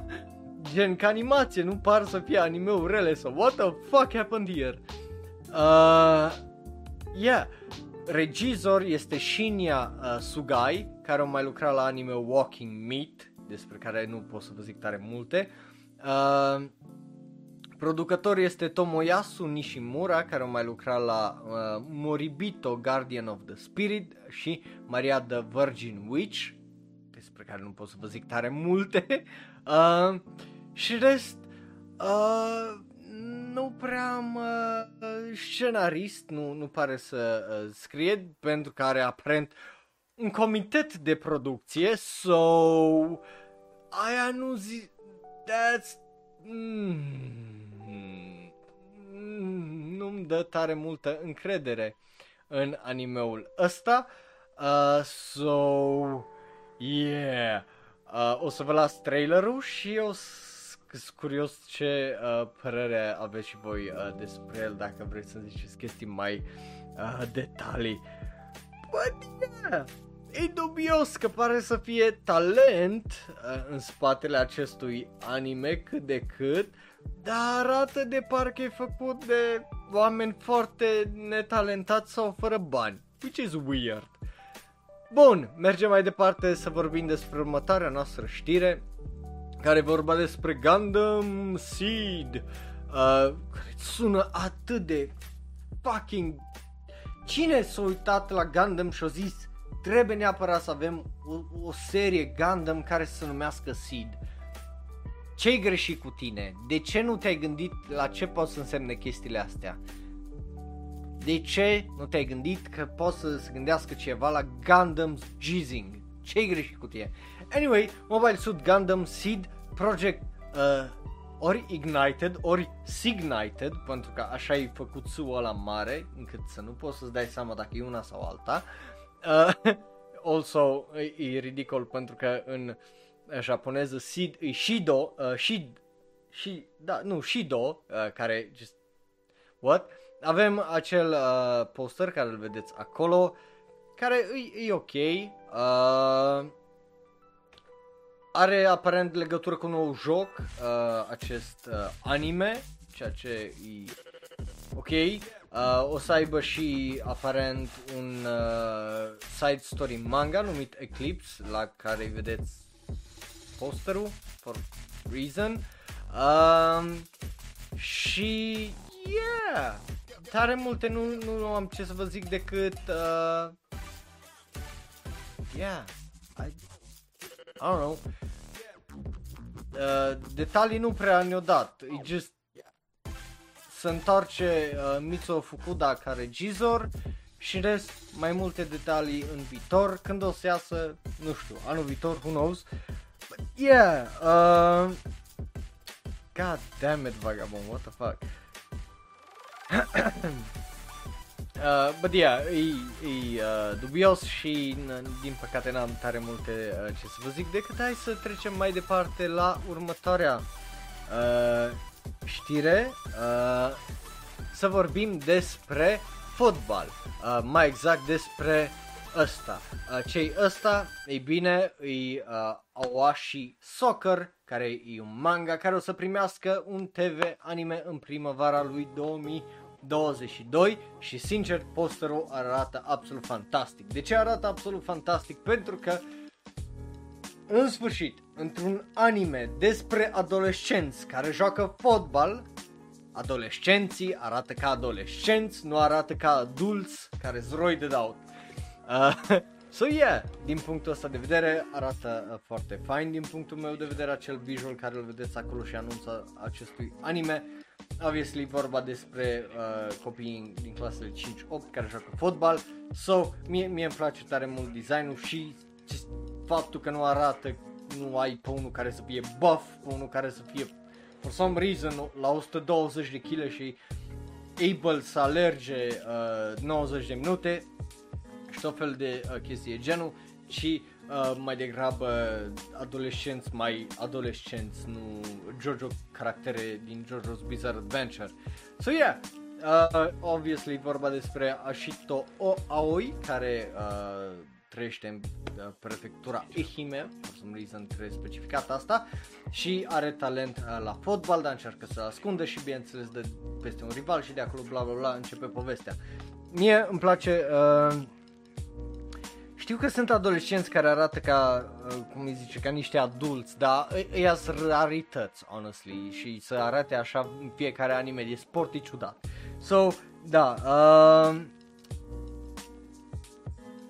Speaker 1: Gen ca animație, nu par să fie anime-uri rele, so what the fuck happened here? Uh, yeah, regizor este Shinya uh, Sugai, care a mai lucrat la anime Walking Meat, despre care nu pot să vă zic tare multe. Uh, producător este Tomoyasu Nishimura, care a mai lucrat la uh, Moribito Guardian of the Spirit și Maria the Virgin Witch, despre care nu pot să vă zic tare multe. Uh, și rest, Uh, nu prea am uh, scenarist, nu, nu pare să uh, scrie, pentru că are aparent un comitet de producție, so aia nu zi... That's... Mm, nu-mi dă tare multă încredere în animeul ăsta. Uh, so, yeah. Uh, o să vă las trailerul și o sunt curios ce uh, părere aveți și voi uh, despre el, dacă vreți să ziceți chestii mai uh, detalii. But yeah, e dubios că pare să fie talent uh, în spatele acestui anime cât de cât, dar arată de parcă e făcut de oameni foarte netalentați sau fără bani, which is weird. Bun, mergem mai departe să vorbim despre următoarea noastră știre, care vorba despre Gundam Seed, uh, care sună atât de fucking... Cine s-a uitat la Gundam și a zis trebuie neapărat să avem o, o serie Gundam care să se numească Seed? Ce-i greșit cu tine? De ce nu te-ai gândit la ce pot să însemne chestiile astea? De ce nu te-ai gândit că poți să se gândească ceva la Gundam Jizzing? Ce-i greșit cu tine? Anyway, Mobile Suit Gundam Seed Project uh, ori Ignited, ori Signited, pentru că așa e făcut suul ăla mare, încât să nu poți să-ți dai seama dacă e una sau alta. Uh, also, e, e ridicol pentru că în uh, japoneză Sid, e Shido, uh, Shid, Shid, da, nu, Shido, uh, care just, what? Avem acel uh, poster care îl vedeți acolo, care e, e ok, uh, are aparent legătură cu un nou joc, uh, acest uh, anime, ceea ce e ok. Uh, o să aibă și aparent un uh, side story manga numit Eclipse, la care vedeți posterul, for reason. Uh, și yeah, tare multe, nu, nu am ce să vă zic decât uh, yeah, I, I don't know. Uh, detalii nu prea ne-o dat. E just se întoarce uh, Mitsuo Fukuda care Gizor și rest mai multe detalii în viitor. Când o să iasă, nu știu, anul viitor, who knows. But yeah, uh, God damn it, Vagabond, what the fuck. Uh, but yeah, e, e uh, dubios și din păcate n-am tare multe uh, ce să vă zic decât hai să trecem mai departe la următoarea uh, știre. Uh, să vorbim despre fotbal, uh, mai exact despre ăsta. Uh, cei ăsta, ei bine, e uh, Awashi Soccer, care e un manga care o să primească un TV anime în primăvara lui 2000 22 și sincer posterul arată absolut fantastic. De ce arată absolut fantastic? Pentru că în sfârșit, într-un anime despre adolescenți care joacă fotbal, adolescenții arată ca adolescenți, nu arată ca adulți care zroi de out. Uh, so yeah, din punctul ăsta de vedere arată uh, foarte fine din punctul meu de vedere acel visual care îl vedeți acolo și anunța acestui anime obviously vorba despre uh, copiii din clasele 5-8 care joacă fotbal, so mie, mie îmi place tare mult designul și faptul că nu arată, nu ai pe unul care să fie buff, pe unul care să fie for some reason la 120 de kg și able să alerge uh, 90 de minute și tot fel de uh, chestii genul, ci uh, mai degrabă adolescenți mai adolescenți, nu Jojo caractere din JoJo's Bizarre Adventure. So yeah, uh, obviously vorba despre Ashito o Aoi care uh, trăiește în uh, prefectura Ehime, for some reason trebuie specificat asta, și are talent uh, la fotbal, dar încearcă să ascundă și bineînțeles de peste un rival și de acolo bla bla bla începe povestea. Mie îmi place uh, știu că sunt adolescenți care arată ca, uh, cum îi zice, ca niște adulți, dar ăia sunt rarități, honestly, și să arate așa în fiecare anime de sport e ciudat. So, da, uh,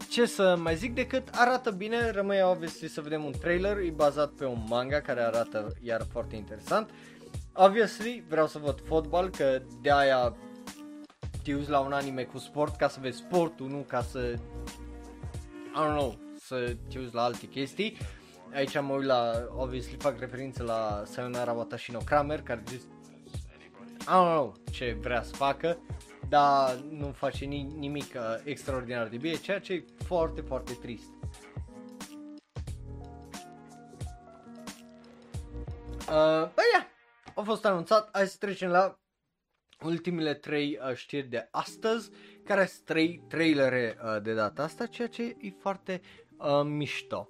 Speaker 1: ce să mai zic decât arată bine, rămâne obviously să vedem un trailer, e bazat pe un manga care arată iar foarte interesant obviously vreau să văd fotbal, că de aia te uiți la un anime cu sport ca să vezi sportul, nu ca să, I don't know, să te uiți la alte chestii. Aici mă uit la, obviously fac referință la Sayonara Watashi no Kramer, care zice, I don't know ce vrea să facă, dar nu face ni- nimic uh, extraordinar de bine, ceea ce e foarte, foarte trist. Uh, bă, ia, a fost anunțat, hai să trecem la ultimele trei uh, știri de astăzi, care sunt trei trailere uh, de data asta, ceea ce e foarte uh, mișto.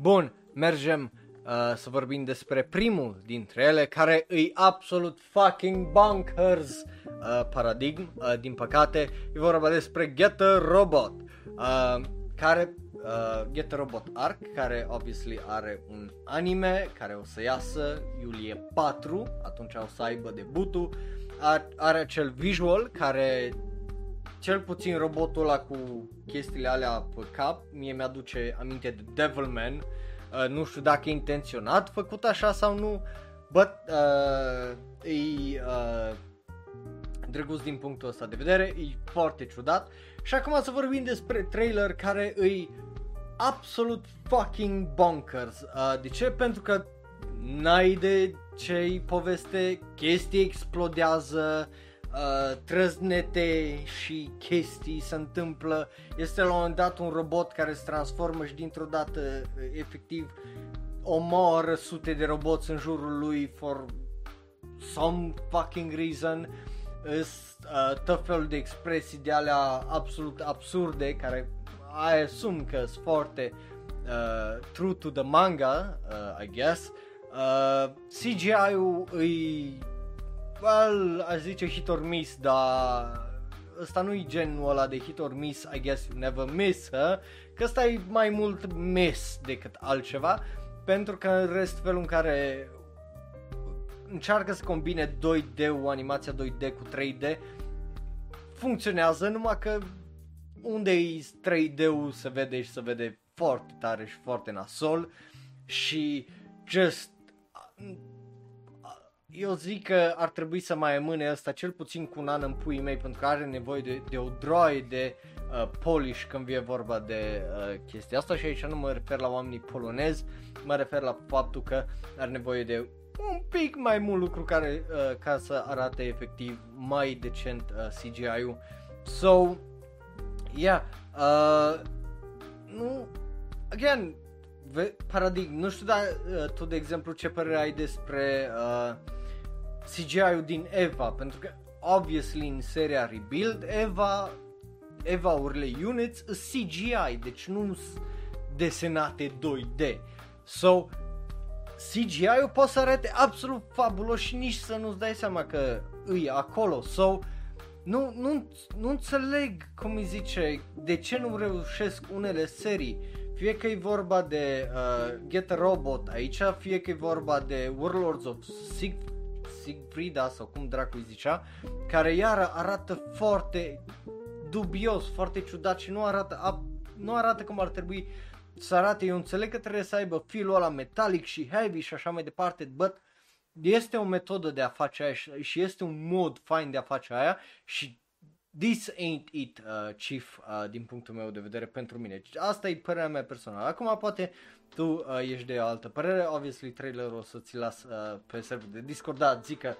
Speaker 1: Bun, mergem uh, să vorbim despre primul dintre ele, care e absolut fucking bonkers uh, paradigm, uh, din păcate, e vorba despre Get a Robot, uh, care uh, Get a Robot Arc, care obviously are un anime care o să iasă iulie 4, atunci o să aibă debutul, are, are acel visual care cel puțin robotul ăla cu chestiile alea pe cap, mie mi-aduce aminte de Devilman, uh, nu știu dacă e intenționat făcut așa sau nu, but uh, e uh, drăguț din punctul ăsta de vedere, e foarte ciudat. Și acum să vorbim despre trailer care îi absolut fucking bonkers. Uh, de ce? Pentru că n-ai de ce poveste, chestii explodează, uh, trăznete și chestii se întâmplă. Este la un moment dat un robot care se transformă și dintr-o dată uh, efectiv omoară sute de roboți în jurul lui for some fucking reason. Îs uh, tot felul de expresii de alea absolut absurde care I assume că sunt foarte uh, true to the manga, uh, I guess. Uh, CGI-ul îi, well, aș zice hit or miss, dar ăsta nu e genul ăla de hit or miss, I guess you never miss, huh? că ăsta e mai mult miss decât altceva, pentru că în rest felul în care încearcă să combine 2D-ul, animația 2D cu 3D, funcționează, numai că unde e 3D-ul se vede și se vede foarte tare și foarte nasol și just eu zic că ar trebui să mai amâne asta cel puțin cu un an în puii mei pentru că are nevoie de, de o droaie de uh, polish când vine vorba de uh, chestia asta și aici nu mă refer la oamenii polonezi, mă refer la faptul că are nevoie de un pic mai mult lucru care uh, ca să arate efectiv mai decent uh, CGI-ul. So, yeah, uh, nu, again, paradigm, nu știu, dar uh, tu de exemplu ce părere ai despre uh, CGI-ul din Eva, pentru că obviously în seria Rebuild Eva Eva-urile units CGI, deci nu desenate 2D. So, CGI-ul poate să arate absolut fabulos și nici să nu-ți dai seama că îi acolo. So, nu, nu, nu înțeleg, cum îi zice, de ce nu reușesc unele serii. Fie că e vorba de uh, Get a Robot aici, fie că e vorba de Warlords of Sig Sigfrida sau cum dracu îi zicea, care iară arată foarte dubios, foarte ciudat și nu arată, nu arată cum ar trebui să arate. Eu înțeleg că trebuie să aibă filul ăla metalic și heavy și așa mai departe, but este o metodă de a face aia și este un mod fain de a face aia și this ain't it, uh, Chief, uh, din punctul meu de vedere pentru mine. Asta e părerea mea personală. Acum poate tu uh, ești de altă părere, obviously trailerul o să ți las uh, pe server de Discord, da, zic că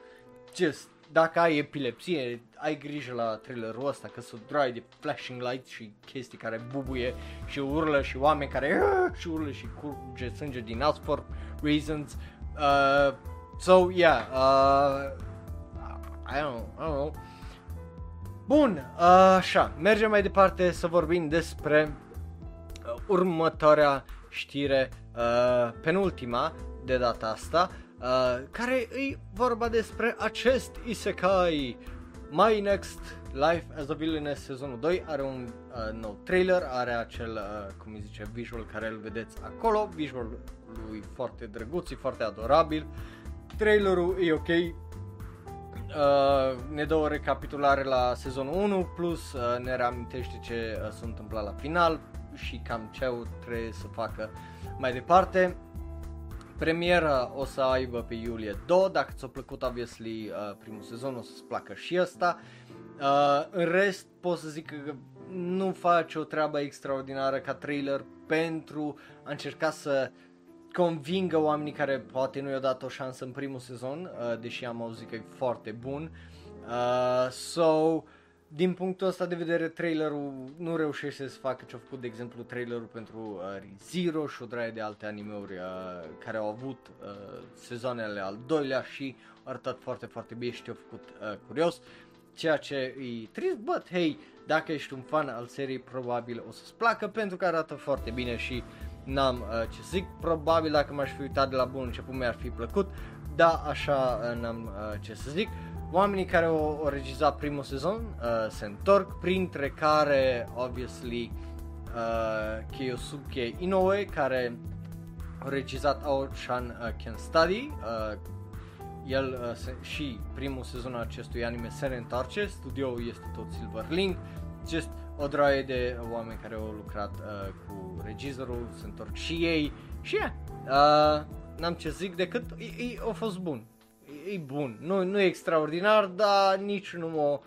Speaker 1: just, dacă ai epilepsie, ai grijă la trailerul ăsta, că sunt dry de flashing lights și chestii care bubuie și urlă și oameni care și urlă și curge sânge din nas for reasons. Uh, So, yeah, uh, I don't, I don't know. Bun, uh, așa, mergem mai departe să vorbim despre uh, următoarea știre, uh, penultima de data asta, uh, care e vorba despre acest isekai My Next Life as a Villainess sezonul 2 are un uh, nou trailer, are acel, uh, cum îi zice, visual care îl vedeți acolo, visualul lui foarte drăguț, e foarte adorabil, trailerul e ok, uh, ne dă o recapitulare la sezonul 1 plus uh, ne reamintește ce uh, s-a întâmplat la final și cam ce trebuie să facă mai departe. Premiera o să aibă pe iulie 2, dacă ți-a plăcut obviously uh, primul sezon o să-ți placă și ăsta. Uh, în rest pot să zic că nu face o treabă extraordinară ca trailer pentru a încerca să convingă oamenii care poate nu i-au dat o șansă în primul sezon, uh, deși am auzit că e foarte bun. Uh, so, din punctul ăsta de vedere, trailerul nu reușește să facă ce a făcut, de exemplu, trailerul pentru uh, Zero și o draie de alte animeuri uh, care au avut uh, sezoanele al doilea și au arătat foarte, foarte bine și te-au făcut uh, curios. Ceea ce e trist, but hey, dacă ești un fan al seriei, probabil o să-ți placă pentru că arată foarte bine și n-am uh, ce să zic. Probabil dacă m-aș fi uitat de la bun început mi-ar fi plăcut, dar așa uh, n-am uh, ce să zic. Oamenii care au, au regizat primul sezon uh, se întorc, printre care, obviously, uh, Kyosuke Inoue, care a regizat Ao-chan uh, Can Study, uh, el uh, se, și primul sezon al acestui anime se reîntoarce, studioul este tot Silver Link, just o droaie de oameni care au lucrat uh, cu regizorul, se întorc și ei și yeah, uh, n-am ce zic decât e, e, a fost bun, e, e bun, nu, nu e extraordinar, dar nici nu mă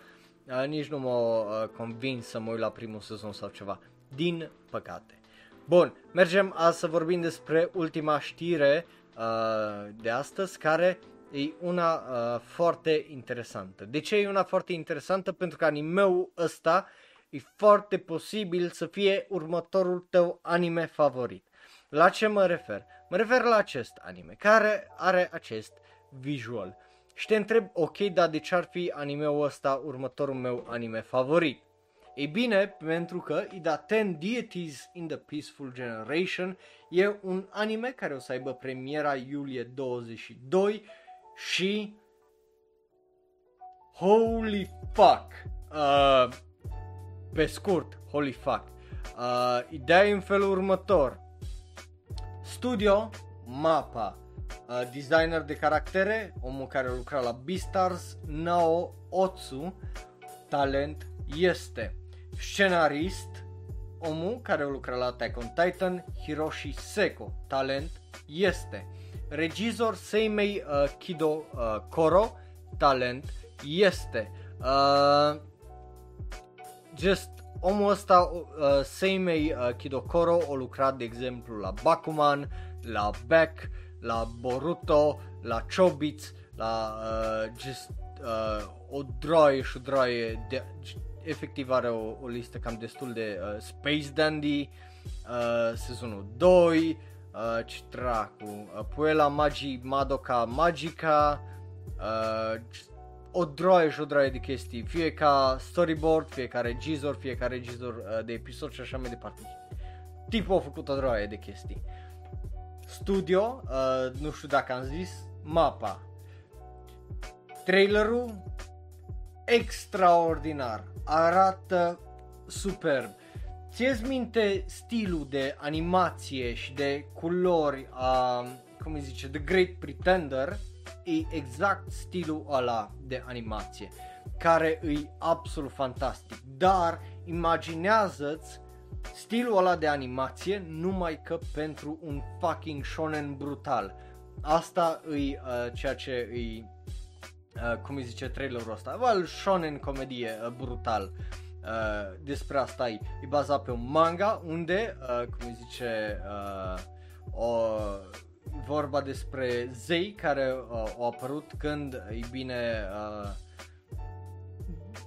Speaker 1: uh, nici nu mă uh, convins să mă uit la primul sezon sau ceva, din păcate. Bun, mergem a să vorbim despre ultima știre uh, de astăzi care e una uh, foarte interesantă. De ce e una foarte interesantă? Pentru că animeul ăsta e foarte posibil să fie următorul tău anime favorit. La ce mă refer? Mă refer la acest anime, care are acest visual. Și te întreb, ok, dar de ce ar fi animeul ăsta următorul meu anime favorit? Ei bine, pentru că Ida 10 Deities in the Peaceful Generation e un anime care o să aibă premiera iulie 22 și holy fuck, uh, pe scurt, holy fuck, uh, ideea e în felul următor, studio, mapa, uh, designer de caractere, omul care lucra la Beastars, Nao Otsu, talent este, scenarist, omul care lucra la Attack on Titan, Hiroshi Seko, talent este, regizor Seimei uh, Kido uh, Koro, talent, este uh, just omul ăsta, uh, Seimei uh, Kido Koro, a lucrat de exemplu la Bakuman, la Beck, la Boruto, la Chobits, la uh, just uh, o droaie și o droaie de, efectiv are o, o listă cam destul de uh, Space Dandy, uh, sezonul 2, uh, ce dracu, uh, Puela Magi Madoka Magica, uh, o droaie și o droaie de chestii, fie ca storyboard, fie ca regizor, fie ca regizor uh, de episod și așa mai departe. Tipul a făcut o droaie de chestii. Studio, uh, nu știu dacă am zis, mapa. Trailerul extraordinar, arată superb. Ți-ți minte stilul de animație și de culori a, cum îi zice, The Great Pretender? E exact stilul ăla de animație, care e absolut fantastic. Dar imaginează-ți stilul ăla de animație numai că pentru un fucking shonen brutal. Asta e uh, ceea ce e, uh, cum îi zice trailerul ăsta, well, shonen comedie uh, brutal. Uh, despre asta e, e bazat pe un manga unde, uh, cum îi zice, uh, o, vorba despre zei care uh, au apărut când, e bine, uh,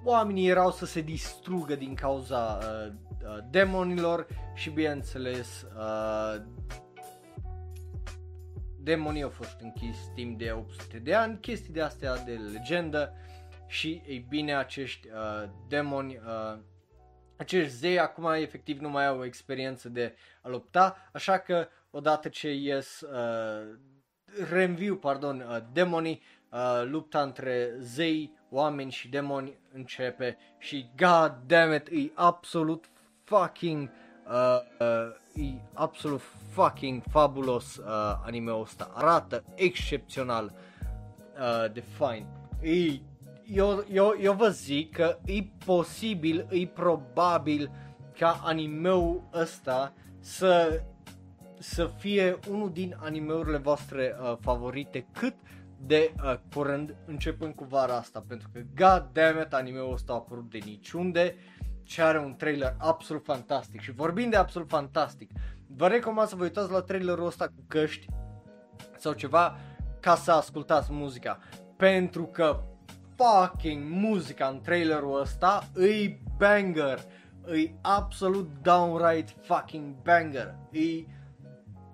Speaker 1: oamenii erau să se distrugă din cauza uh, uh, demonilor și bineînțeles uh, demonii au fost închis timp de 800 de ani, chestii de astea de legendă și ei bine acești uh, demoni, uh, acești zei acum efectiv nu mai au o experiență de a lupta, așa că odată ce ies uh, reînviu, pardon, uh, demonii, uh, lupta între zei, oameni și demoni începe și god damn it, e absolut fucking uh, uh, e absolut fucking fabulos uh, anime-ul ăsta. Arată excepțional uh, de fine. E, eu, eu, eu vă zic că e posibil, e probabil ca anime-ul ăsta să să fie unul din animeurile voastre uh, favorite cât de uh, curând, începând cu vara asta, pentru că god damn it, animeul ăsta a apărut de niciunde și are un trailer absolut fantastic. Și vorbind de absolut fantastic, vă recomand să vă uitați la trailerul ăsta cu căști sau ceva ca să ascultați muzica, pentru că fucking muzica în trailerul ăsta îi banger, îi absolut downright fucking banger, îi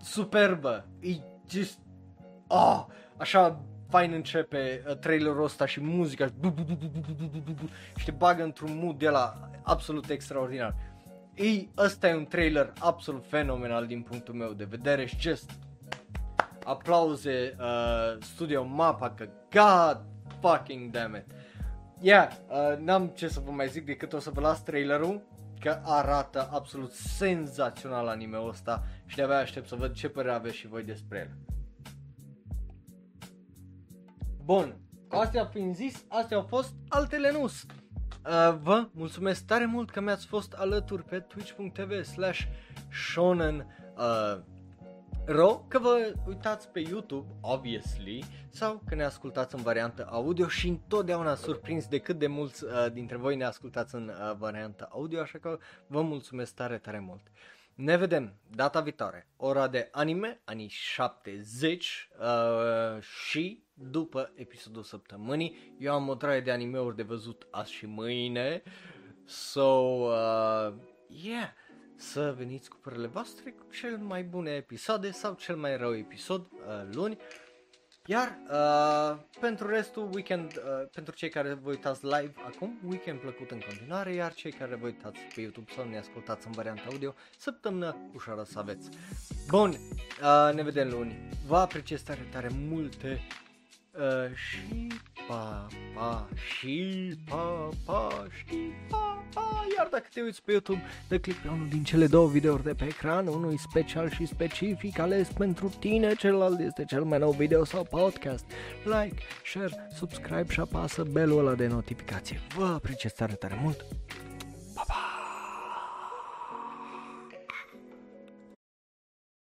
Speaker 1: superbă, îi just, oh, așa fain începe uh, trailerul ăsta și muzica și te bagă într-un mood de la absolut extraordinar. Ei, ăsta e un trailer absolut fenomenal din punctul meu de vedere și just aplauze uh, Studio Mapa că god fucking damn it. Yeah, uh, n-am ce să vă mai zic decât o să vă las trailerul că arată absolut senzațional anime-ul ăsta și de-abia aștept să văd ce părere aveți și voi despre el. Bun, astea fiind zis, astea au fost altele nus. Uh, vă mulțumesc tare mult că mi-ați fost alături pe twitch.tv slash shonen uh, ro, că vă uitați pe YouTube, obviously, sau că ne ascultați în variantă audio și întotdeauna surprins de cât de mulți uh, dintre voi ne ascultați în uh, variantă audio, așa că vă mulțumesc tare, tare mult. Ne vedem data viitoare, ora de anime, anii 70 uh, și după episodul săptămânii. Eu am o traie de animeuri de văzut azi și mâine. So, uh, yeah, să veniți cu părele voastre cu cel mai bune episoade sau cel mai rău episod uh, luni. Iar uh, pentru restul, weekend, uh, pentru cei care vă uitați live acum, weekend plăcut în continuare, iar cei care vă uitați pe YouTube sau ne ascultați în varianta audio, săptămână ușoară să aveți. Bun, uh, ne vedem luni. Vă apreciez tare, tare multe Uh, și pa, pa, și pa, pa, și pa, pa. Iar dacă te uiți pe YouTube, dă click pe unul din cele două videouri de pe ecran, unul special și specific ales pentru tine, celălalt este cel mai nou video sau podcast. Like, share, subscribe și apasă belul ăla de notificație. Vă apreciez tare, tare mult!